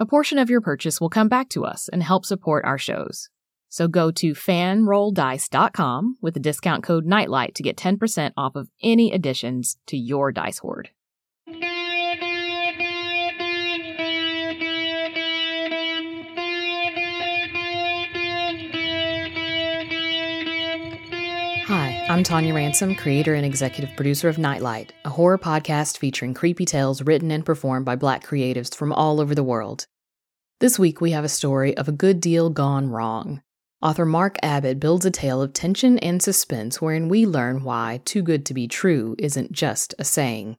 A portion of your purchase will come back to us and help support our shows. So go to fanrolldice.com with the discount code NIGHTLIGHT to get 10% off of any additions to your dice hoard. Hi, I'm Tonia Ransom, creator and executive producer of Nightlight, a horror podcast featuring creepy tales written and performed by black creatives from all over the world. This week we have a story of a good deal gone wrong. Author Marc Abbott builds a tale of tension and suspense wherein we learn why too good to be true isn't just a saying.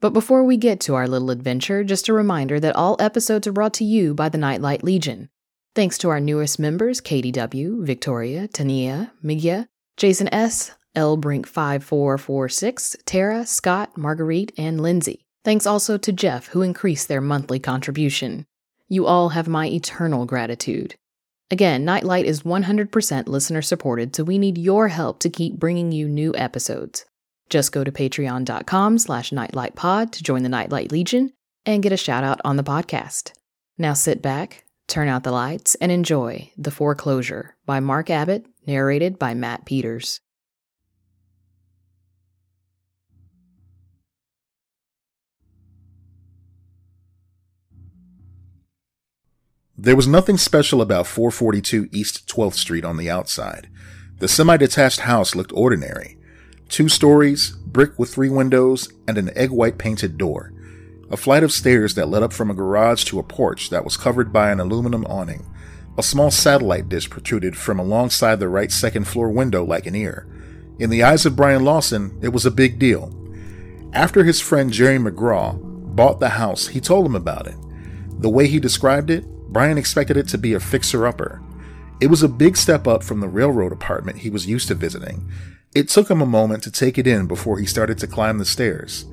But before we get to our little adventure, just a reminder that all episodes are brought to you by the Nightlight Legion. Thanks to our newest members, Katie W., Victoria, Tania, Migia, Jason S., L. Brink 5446, Tara, Scott, Marguerite, and Lindsay. Thanks also to Jeff, who increased their monthly contribution. You all have my eternal gratitude. Again, Nightlight is 100% listener supported, so we need your help to keep bringing you new episodes. Just go to patreon.com slash nightlightpod to join the Nightlight Legion and get a shout out on the podcast. Now sit back, turn out the lights, and enjoy The Foreclosure by Marc Abbott, narrated by Matt Peters. There was nothing special about 442 East 12th Street on the outside. The semi detached house looked ordinary two stories, brick with three windows, and an egg white painted door. A flight of stairs that led up from a garage to a porch that was covered by an aluminum awning. A small satellite dish protruded from alongside the right second floor window like an ear. In the eyes of Brian Lawson, it was a big deal. After his friend Jerry McGraw bought the house, he told him about it. The way he described it, Brian expected it to be a fixer upper. It was a big step up from the railroad apartment he was used to visiting. It took him a moment to take it in before he started to climb the stairs.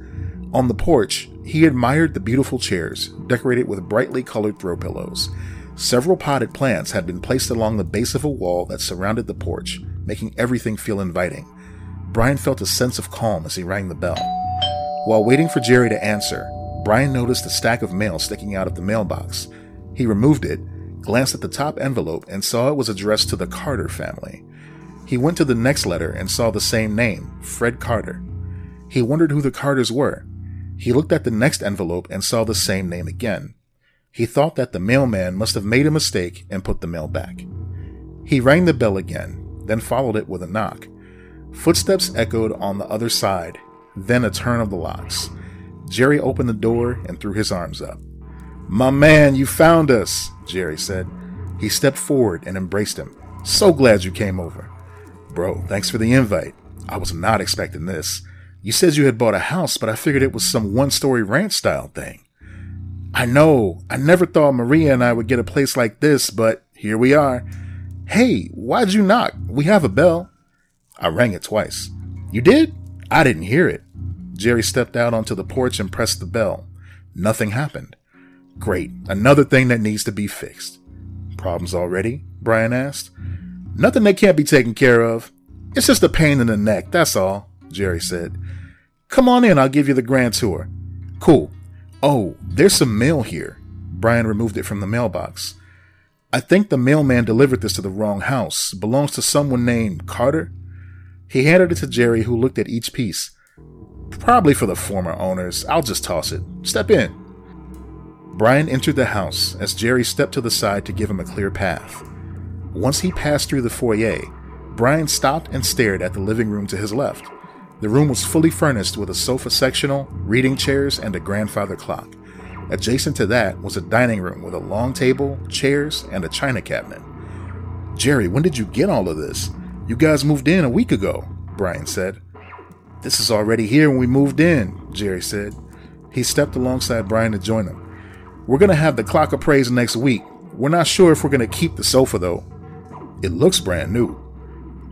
On the porch, he admired the beautiful chairs, decorated with brightly colored throw pillows. Several potted plants had been placed along the base of a wall that surrounded the porch, making everything feel inviting. Brian felt a sense of calm as he rang the bell. While waiting for Jerry to answer, Brian noticed a stack of mail sticking out of the mailbox. He removed it, glanced at the top envelope, and saw it was addressed to the Carter family. He went to the next letter and saw the same name, Fred Carter. He wondered who the Carters were. He looked at the next envelope and saw the same name again. He thought that the mailman must have made a mistake and put the mail back. He rang the bell again, then followed it with a knock. Footsteps echoed on the other side, then a turn of the locks. Jerry opened the door and threw his arms up. My man, you found us, Jerry said. He stepped forward and embraced him. So glad you came over. Bro, thanks for the invite. I was not expecting this. You said you had bought a house, but I figured it was some one story ranch style thing. I know. I never thought Maria and I would get a place like this, but here we are. Hey, why'd you knock? We have a bell. I rang it twice. You did? I didn't hear it. Jerry stepped out onto the porch and pressed the bell. Nothing happened. Great. Another thing that needs to be fixed. Problems already? Brian asked. Nothing that can't be taken care of. It's just a pain in the neck, that's all, Jerry said. Come on in, I'll give you the grand tour. Cool. Oh, there's some mail here. Brian removed it from the mailbox. I think the mailman delivered this to the wrong house. Belongs to someone named Carter. He handed it to Jerry, who looked at each piece. Probably for the former owners. I'll just toss it. Step in. Brian entered the house as Jerry stepped to the side to give him a clear path. Once he passed through the foyer, Brian stopped and stared at the living room to his left. The room was fully furnished with a sofa sectional, reading chairs, and a grandfather clock. Adjacent to that was a dining room with a long table, chairs, and a china cabinet. Jerry, when did you get all of this? You guys moved in a week ago, Brian said. This is already here when we moved in, Jerry said. He stepped alongside Brian to join him. We're going to have the clock appraised next week. We're not sure if we're going to keep the sofa, though. It looks brand new.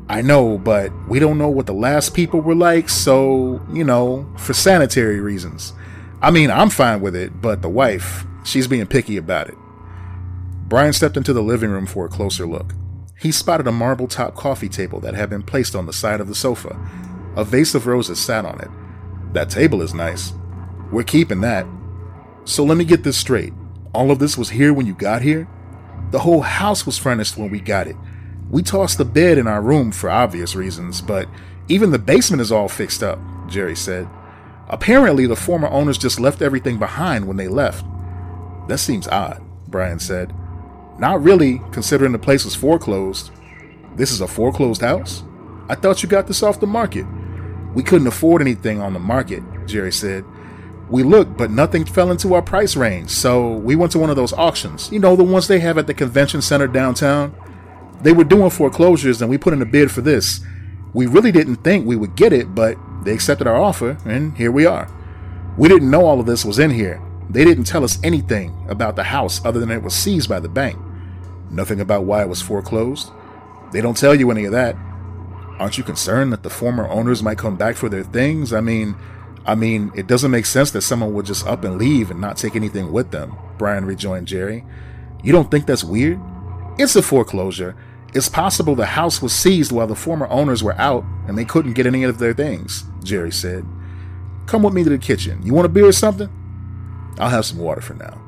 I know, but we don't know what the last people were like, so, you know, for sanitary reasons. I mean, I'm fine with it, but the wife, she's being picky about it. Brian stepped into the living room for a closer look. He spotted a marble top coffee table that had been placed on the side of the sofa. A vase of roses sat on it. That table is nice. We're keeping that. So let me get this straight. All of this was here when you got here? The whole house was furnished when we got it. We tossed the bed in our room for obvious reasons, but even the basement is all fixed up, Jerry said. Apparently, the former owners just left everything behind when they left. That seems odd, Brian said. Not really, considering the place was foreclosed. This is a foreclosed house? I thought you got this off the market. We couldn't afford anything on the market, Jerry said. We looked, but nothing fell into our price range, so we went to one of those auctions. You know, the ones they have at the convention center downtown? They were doing foreclosures, and we put in a bid for this. We really didn't think we would get it, but they accepted our offer, and here we are. We didn't know all of this was in here. They didn't tell us anything about the house other than it was seized by the bank. Nothing about why it was foreclosed. They don't tell you any of that. Aren't you concerned that the former owners might come back for their things? I mean, I mean, it doesn't make sense that someone would just up and leave and not take anything with them, Brian rejoined Jerry. You don't think that's weird? It's a foreclosure. It's possible the house was seized while the former owners were out and they couldn't get any of their things, Jerry said. Come with me to the kitchen. You want a beer or something? I'll have some water for now.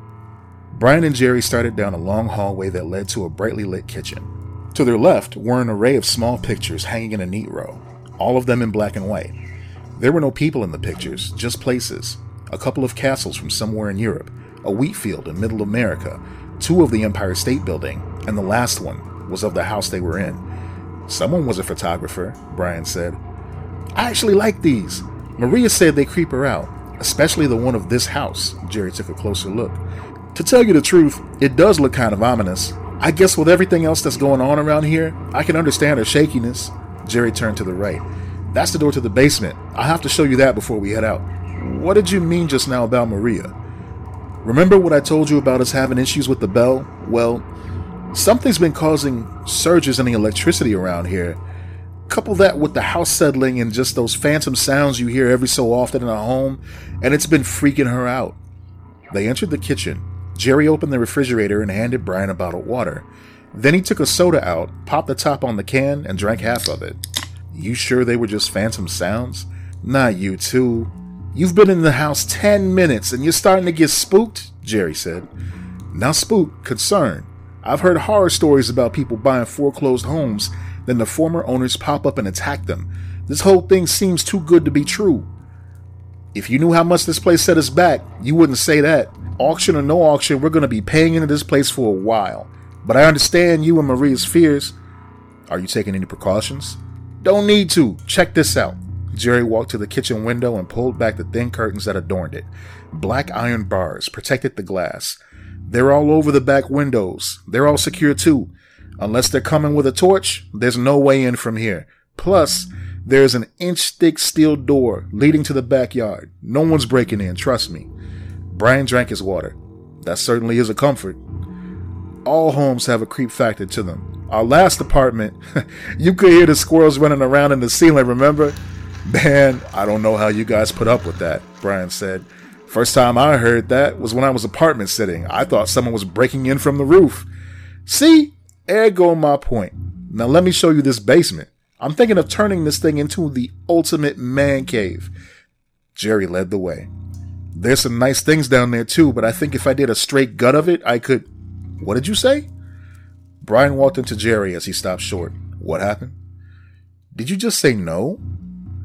Brian and Jerry started down a long hallway that led to a brightly lit kitchen. To their left were an array of small pictures hanging in a neat row, all of them in black and white. There were no people in the pictures, just places. A couple of castles from somewhere in Europe, a wheat field in Middle America, two of the Empire State Building, and the last one was of the house they were in. Someone was a photographer, Brian said. I actually like these. Maria said they creep her out, especially the one of this house. Jerry took a closer look. To tell you the truth, it does look kind of ominous. I guess with everything else that's going on around here, I can understand her shakiness. Jerry turned to the right. That's the door to the basement. I'll have to show you that before we head out. What did you mean just now about Maria? Remember what I told you about us having issues with the bell? Well, something's been causing surges in the electricity around here. Couple that with the house settling and just those phantom sounds you hear every so often in a home, and it's been freaking her out. They entered the kitchen. Jerry opened the refrigerator and handed Brian a bottle of water. Then he took a soda out, popped the top on the can, and drank half of it. You sure they were just phantom sounds? Not you, too. You've been in the house 10 minutes and you're starting to get spooked, Jerry said. Now, spooked, concerned. I've heard horror stories about people buying foreclosed homes, then the former owners pop up and attack them. This whole thing seems too good to be true. If you knew how much this place set us back, you wouldn't say that. Auction or no auction, we're going to be paying into this place for a while. But I understand you and Maria's fears. Are you taking any precautions? Don't need to. Check this out. Jerry walked to the kitchen window and pulled back the thin curtains that adorned it. Black iron bars protected the glass. They're all over the back windows. They're all secure too. Unless they're coming with a torch, there's no way in from here. Plus, there's an inch thick steel door leading to the backyard. No one's breaking in, trust me. Brian drank his water. That certainly is a comfort. All homes have a creep factor to them. Our last apartment, you could hear the squirrels running around in the ceiling, remember? Man, I don't know how you guys put up with that, Brian said. First time I heard that was when I was apartment sitting. I thought someone was breaking in from the roof. See? Ergo my point. Now let me show you this basement. I'm thinking of turning this thing into the ultimate man cave. Jerry led the way. There's some nice things down there too, but I think if I did a straight gut of it, I could. What did you say? Brian walked into Jerry as he stopped short. What happened? Did you just say no?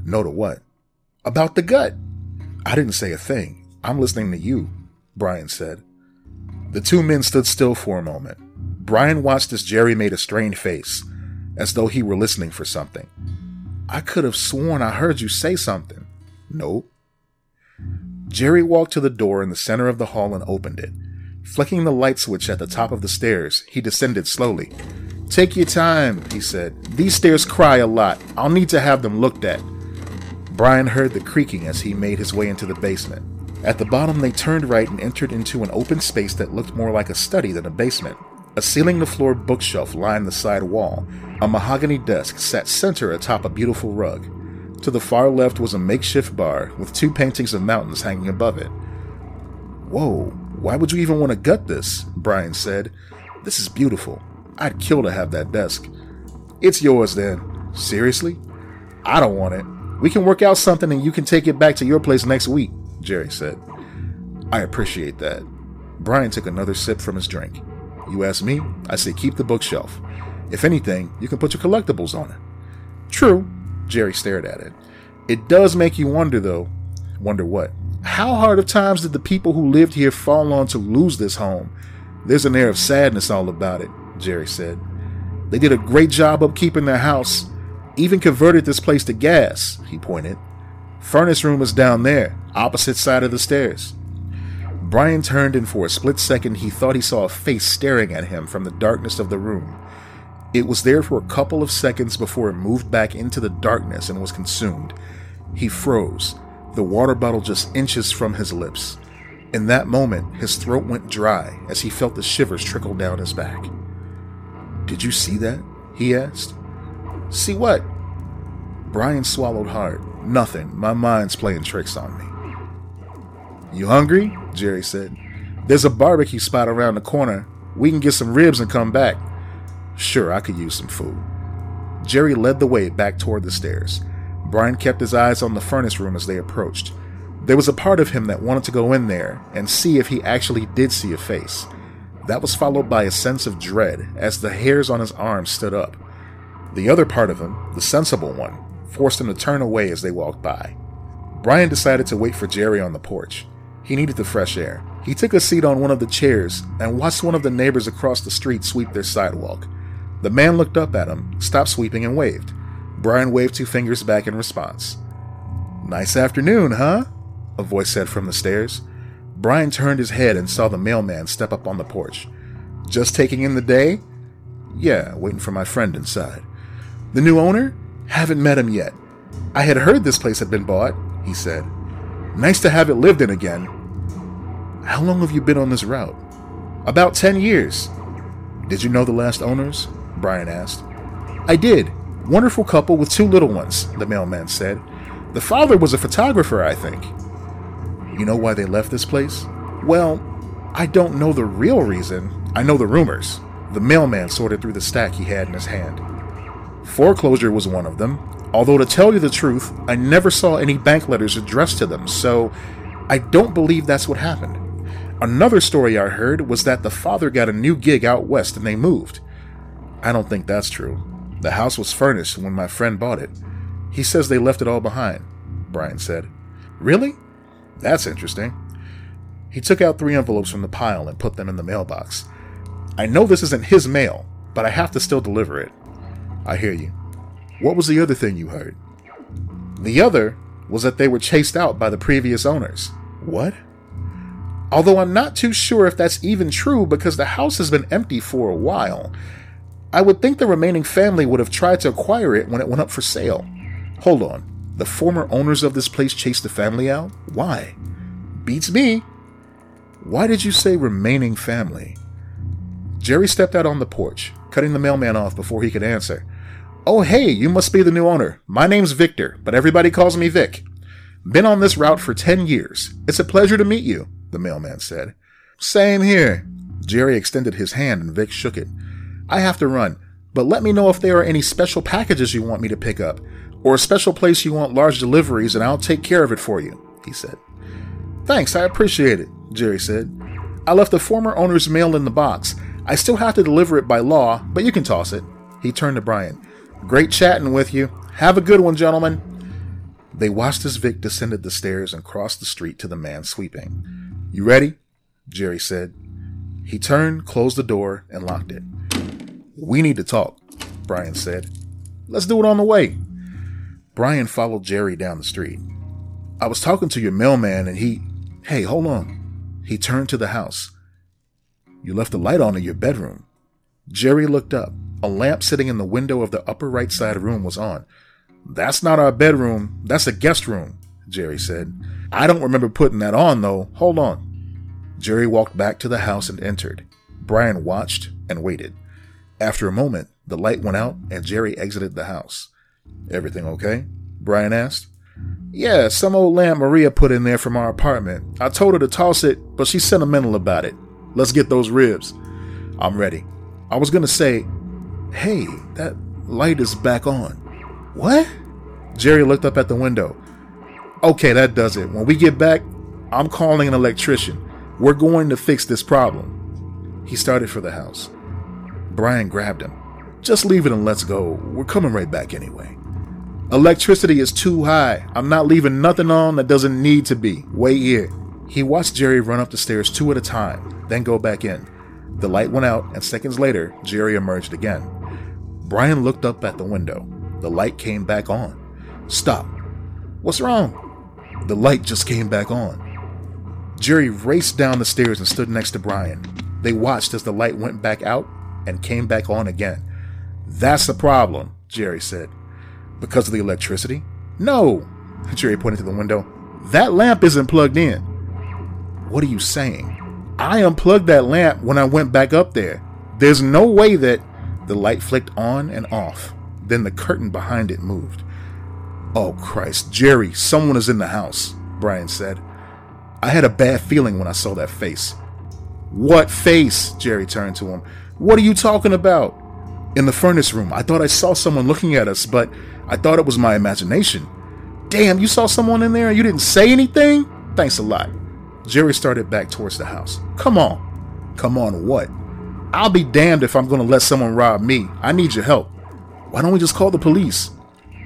No to what? About the gut. I didn't say a thing. I'm listening to you, Brian said. The two men stood still for a moment. Brian watched as Jerry made a strained face, as though he were listening for something. I could have sworn I heard you say something. Nope. Jerry walked to the door in the center of the hall and opened it. Flicking the light switch at the top of the stairs, he descended slowly. Take your time, he said. These stairs cry a lot. I'll need to have them looked at. Brian heard the creaking as he made his way into the basement. At the bottom, they turned right and entered into an open space that looked more like a study than a basement. A ceiling to floor bookshelf lined the side wall. A mahogany desk sat center atop a beautiful rug. To the far left was a makeshift bar with two paintings of mountains hanging above it. Whoa, why would you even want to gut this? Brian said. This is beautiful. I'd kill to have that desk. It's yours then. Seriously? I don't want it. We can work out something and you can take it back to your place next week, Jerry said. I appreciate that. Brian took another sip from his drink. You ask me, I say keep the bookshelf. If anything, you can put your collectibles on it. True, Jerry stared at it. It does make you wonder, though. Wonder what? How hard of times did the people who lived here fall on to lose this home? There's an air of sadness all about it, Jerry said. They did a great job of keeping their house, even converted this place to gas, he pointed. Furnace room is down there, opposite side of the stairs. Brian turned and for a split second he thought he saw a face staring at him from the darkness of the room. It was there for a couple of seconds before it moved back into the darkness and was consumed. He froze, the water bottle just inches from his lips. In that moment, his throat went dry as he felt the shivers trickle down his back. Did you see that? he asked. See what? Brian swallowed hard. Nothing. My mind's playing tricks on me. You hungry? Jerry said. There's a barbecue spot around the corner. We can get some ribs and come back. Sure, I could use some food. Jerry led the way back toward the stairs. Brian kept his eyes on the furnace room as they approached. There was a part of him that wanted to go in there and see if he actually did see a face. That was followed by a sense of dread as the hairs on his arms stood up. The other part of him, the sensible one, forced him to turn away as they walked by. Brian decided to wait for Jerry on the porch. He needed the fresh air. He took a seat on one of the chairs and watched one of the neighbors across the street sweep their sidewalk. The man looked up at him, stopped sweeping, and waved. Brian waved two fingers back in response. Nice afternoon, huh? A voice said from the stairs. Brian turned his head and saw the mailman step up on the porch. Just taking in the day? Yeah, waiting for my friend inside. The new owner? Haven't met him yet. I had heard this place had been bought, he said. Nice to have it lived in again. How long have you been on this route? About ten years. Did you know the last owners? Brian asked. I did. Wonderful couple with two little ones, the mailman said. The father was a photographer, I think. You know why they left this place? Well, I don't know the real reason. I know the rumors. The mailman sorted through the stack he had in his hand. Foreclosure was one of them, although to tell you the truth, I never saw any bank letters addressed to them, so I don't believe that's what happened. Another story I heard was that the father got a new gig out west and they moved. I don't think that's true. The house was furnished when my friend bought it. He says they left it all behind, Brian said. Really? That's interesting. He took out three envelopes from the pile and put them in the mailbox. I know this isn't his mail, but I have to still deliver it. I hear you. What was the other thing you heard? The other was that they were chased out by the previous owners. What? Although I'm not too sure if that's even true because the house has been empty for a while. I would think the remaining family would have tried to acquire it when it went up for sale. Hold on. The former owners of this place chased the family out? Why? Beats me. Why did you say remaining family? Jerry stepped out on the porch, cutting the mailman off before he could answer. Oh, hey, you must be the new owner. My name's Victor, but everybody calls me Vic. Been on this route for 10 years. It's a pleasure to meet you, the mailman said. Same here. Jerry extended his hand and Vic shook it. I have to run, but let me know if there are any special packages you want me to pick up, or a special place you want large deliveries, and I'll take care of it for you, he said. Thanks, I appreciate it, Jerry said. I left the former owner's mail in the box. I still have to deliver it by law, but you can toss it. He turned to Brian. Great chatting with you. Have a good one, gentlemen. They watched as Vic descended the stairs and crossed the street to the man sweeping. You ready? Jerry said. He turned, closed the door, and locked it. We need to talk, Brian said. Let's do it on the way. Brian followed Jerry down the street. I was talking to your mailman and he. Hey, hold on. He turned to the house. You left the light on in your bedroom. Jerry looked up. A lamp sitting in the window of the upper right side room was on. That's not our bedroom. That's a guest room, Jerry said. I don't remember putting that on, though. Hold on. Jerry walked back to the house and entered. Brian watched and waited. After a moment, the light went out and Jerry exited the house. Everything okay? Brian asked. Yeah, some old lamp Maria put in there from our apartment. I told her to toss it, but she's sentimental about it. Let's get those ribs. I'm ready. I was gonna say, hey, that light is back on. What? Jerry looked up at the window. Okay, that does it. When we get back, I'm calling an electrician. We're going to fix this problem. He started for the house. Brian grabbed him. Just leave it and let's go. We're coming right back anyway. Electricity is too high. I'm not leaving nothing on that doesn't need to be. Wait here. He watched Jerry run up the stairs two at a time, then go back in. The light went out, and seconds later, Jerry emerged again. Brian looked up at the window. The light came back on. Stop. What's wrong? The light just came back on. Jerry raced down the stairs and stood next to Brian. They watched as the light went back out and came back on again. That's the problem, Jerry said. Because of the electricity? No, Jerry pointed to the window. That lamp isn't plugged in. What are you saying? I unplugged that lamp when I went back up there. There's no way that the light flicked on and off. Then the curtain behind it moved. Oh Christ, Jerry, someone is in the house, Brian said. I had a bad feeling when I saw that face. What face? Jerry turned to him. What are you talking about? In the furnace room, I thought I saw someone looking at us, but I thought it was my imagination. Damn, you saw someone in there and you didn't say anything? Thanks a lot. Jerry started back towards the house. Come on. Come on, what? I'll be damned if I'm to let someone rob me. I need your help. Why don't we just call the police?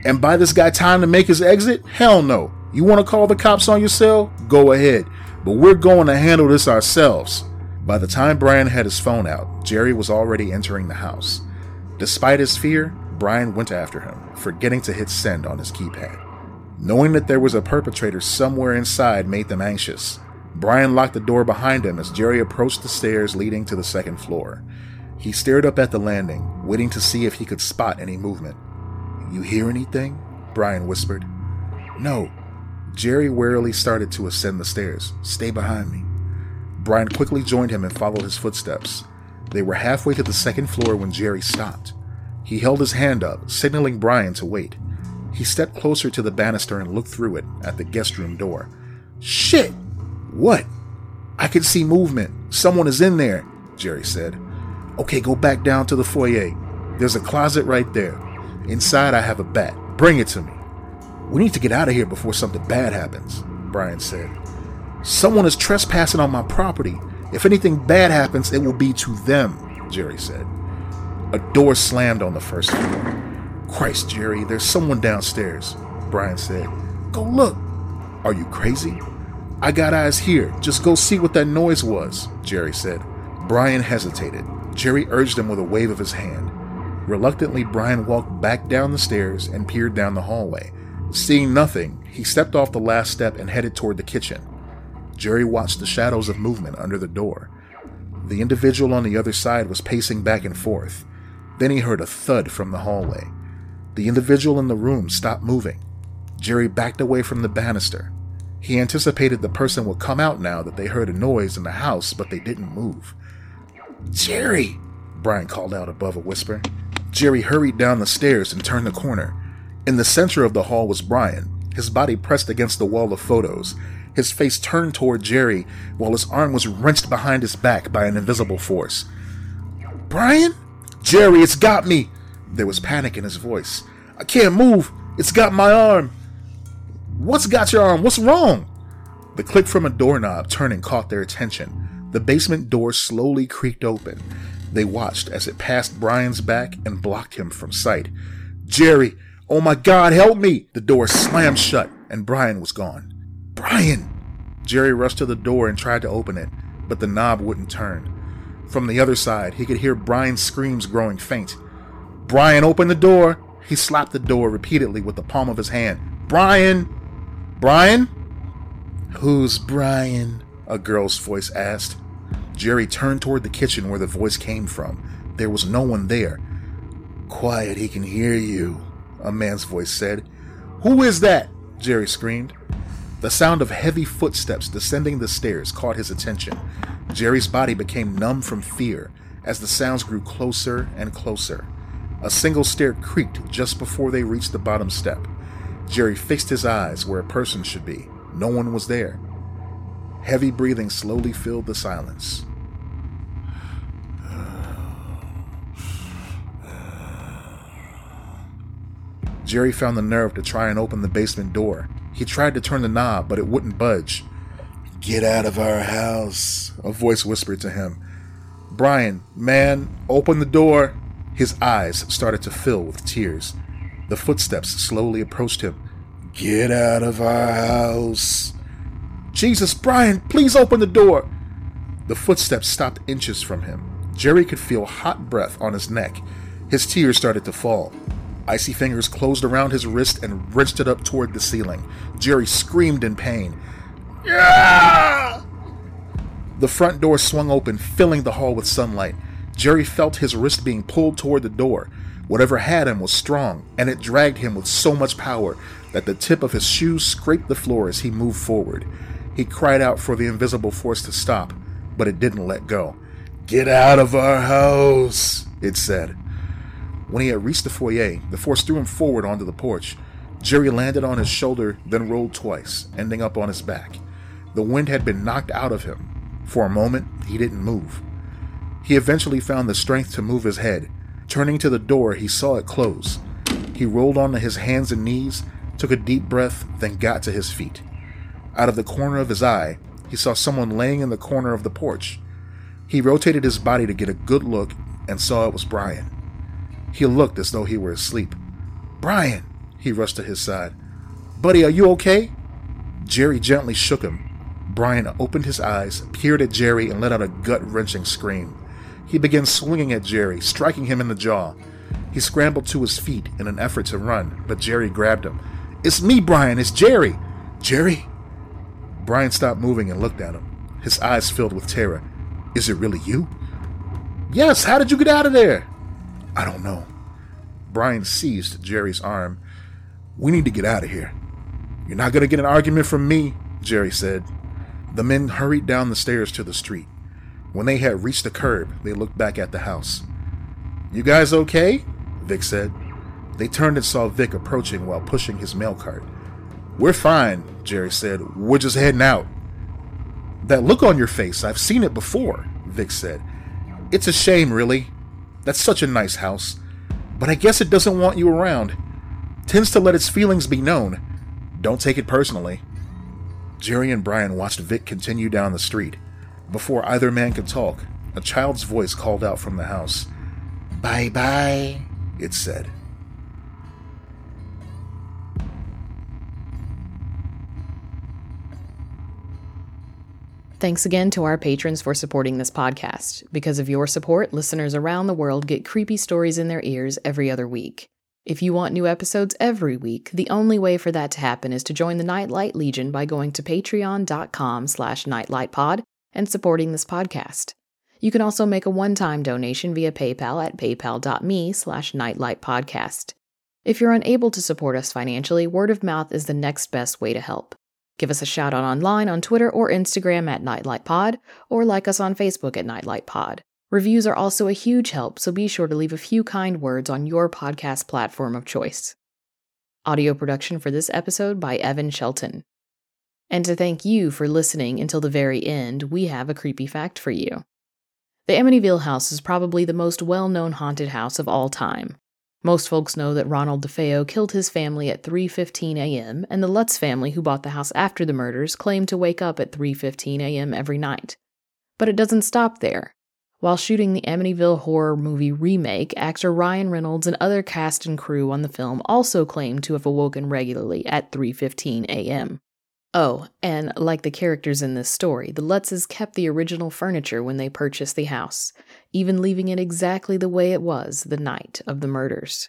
And buy this guy time to make his exit? Hell no. You want to call the cops on yourself? Go ahead. But we're going to handle this ourselves. By the time Brian had his phone out, Jerry was already entering the house. Despite his fear, Brian went after him, forgetting to hit send on his keypad. Knowing that there was a perpetrator somewhere inside made them anxious. Brian locked the door behind him as Jerry approached the stairs leading to the second floor. He stared up at the landing, waiting to see if he could spot any movement. You hear anything? Brian whispered. No. Jerry warily started to ascend the stairs. Stay behind me. Brian quickly joined him and followed his footsteps. They were halfway to the second floor when Jerry stopped. He held his hand up, signaling Brian to wait. He stepped closer to the banister and looked through it at the guest room door. Shit! What? I can see movement. Someone is in there, Jerry said. Okay, go back down to the foyer. There's a closet right there. Inside, I have a bat. Bring it to me. We need to get out of here before something bad happens, Brian said. Someone is trespassing on my property. If anything bad happens, it will be to them, Jerry said. A door slammed on the first floor. Christ, Jerry, there's someone downstairs, Brian said. Go look. Are you crazy? I got eyes here. Just go see what that noise was, Jerry said. Brian hesitated. Jerry urged him with a wave of his hand. Reluctantly, Brian walked back down the stairs and peered down the hallway. Seeing nothing, he stepped off the last step and headed toward the kitchen. Jerry watched the shadows of movement under the door. The individual on the other side was pacing back and forth. Then he heard a thud from the hallway. The individual in the room stopped moving. Jerry backed away from the banister. He anticipated the person would come out now that they heard a noise in the house, but they didn't move. Jerry! Brian called out above a whisper. Jerry hurried down the stairs and turned the corner. In the center of the hall was Brian, his body pressed against the wall of photos, his face turned toward Jerry while his arm was wrenched behind his back by an invisible force. Brian? Jerry, it's got me! There was panic in his voice. I can't move. It's got my arm. What's got your arm? What's wrong? The click from a doorknob turning caught their attention. The basement door slowly creaked open. They watched as it passed Brian's back and blocked him from sight. Jerry, oh my God, help me! The door slammed shut and Brian was gone. Brian! Jerry rushed to the door and tried to open it, but the knob wouldn't turn. From the other side, he could hear Brian's screams growing faint. Brian, open the door! He slapped the door repeatedly with the palm of his hand. Brian! Brian? Who's Brian? A girl's voice asked. Jerry turned toward the kitchen where the voice came from. There was no one there. Quiet, he can hear you, a man's voice said. Who is that? Jerry screamed. The sound of heavy footsteps descending the stairs caught his attention. Jerry's body became numb from fear as the sounds grew closer and closer. A single stair creaked just before they reached the bottom step. Jerry fixed his eyes where a person should be. No one was there. Heavy breathing slowly filled the silence. Jerry found the nerve to try and open the basement door. He tried to turn the knob, but it wouldn't budge. Get out of our house, a voice whispered to him. Brian, man, open the door. His eyes started to fill with tears. The footsteps slowly approached him. Get out of our house. Jesus, Brian, please open the door. The footsteps stopped inches from him. Jerry could feel hot breath on his neck. His tears started to fall. Icy fingers closed around his wrist and wrenched it up toward the ceiling. Jerry screamed in pain. Yeah! The front door swung open, filling the hall with sunlight. Jerry felt his wrist being pulled toward the door. Whatever had him was strong, and it dragged him with so much power that the tip of his shoes scraped the floor as he moved forward. He cried out for the invisible force to stop, but it didn't let go. Get out of our house, it said. When he had reached the foyer, the force threw him forward onto the porch. Jerry landed on his shoulder, then rolled twice, ending up on his back. The wind had been knocked out of him. For a moment, he didn't move. He eventually found the strength to move his head. Turning to the door, he saw it close. He rolled onto his hands and knees, took a deep breath, then got to his feet. Out of the corner of his eye, he saw someone laying in the corner of the porch. He rotated his body to get a good look and saw it was Brian. He looked as though he were asleep. Brian! He rushed to his side. Buddy, are you okay? Jerry gently shook him. Brian opened his eyes, peered at Jerry, and let out a gut wrenching scream. He began swinging at Jerry, striking him in the jaw. He scrambled to his feet in an effort to run, but Jerry grabbed him. It's me, Brian. It's Jerry. Jerry? Brian stopped moving and looked at him. His eyes filled with terror. Is it really you? Yes, how did you get out of there? I don't know. Brian seized Jerry's arm. We need to get out of here. You're not going to get an argument from me, Jerry said. The men hurried down the stairs to the street. When they had reached the curb, they looked back at the house. You guys okay? Vic said. They turned and saw Vic approaching while pushing his mail cart. We're fine, Jerry said. We're just heading out. That look on your face, I've seen it before, Vic said. It's a shame, really. That's such a nice house. But I guess it doesn't want you around. Tends to let its feelings be known. Don't take it personally. Jerry and Brian watched Vic continue down the street. Before either man could talk, a child's voice called out from the house. Bye bye, it said. Thanks again to our patrons for supporting this podcast. Because of your support, listeners around the world get creepy stories in their ears every other week. If you want new episodes every week, the only way for that to happen is to join the Nightlight Legion by going to patreon.com slash nightlightpod and supporting this podcast. You can also make a one-time donation via PayPal at paypal.me slash nightlightpodcast. If you're unable to support us financially, word of mouth is the next best way to help. Give us a shout out online on Twitter or Instagram at NightlightPod, or like us on Facebook at NightlightPod. Reviews are also a huge help, so be sure to leave a few kind words on your podcast platform of choice. Audio production for this episode by Evan Shelton. And to thank you for listening until the very end, we have a creepy fact for you. The Amityville house is probably the most well known haunted house of all time. Most folks know that Ronald DeFeo killed his family at 3:15 a.m., and the Lutz family who bought the house after the murders claim to wake up at 3:15 a.m. every night. But it doesn't stop there. While shooting the Amityville horror movie remake, actor Ryan Reynolds and other cast and crew on the film also claimed to have awoken regularly at 3:15 a.m. Oh, and like the characters in this story, the Lutzes kept the original furniture when they purchased the house, even leaving it exactly the way it was the night of the murders.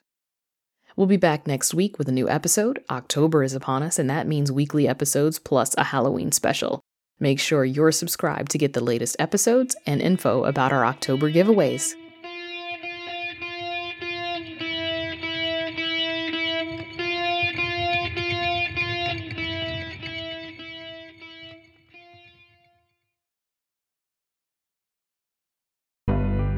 We'll be back next week with a new episode. October is upon us, and that means weekly episodes plus a Halloween special. Make sure you're subscribed to get the latest episodes and info about our October giveaways.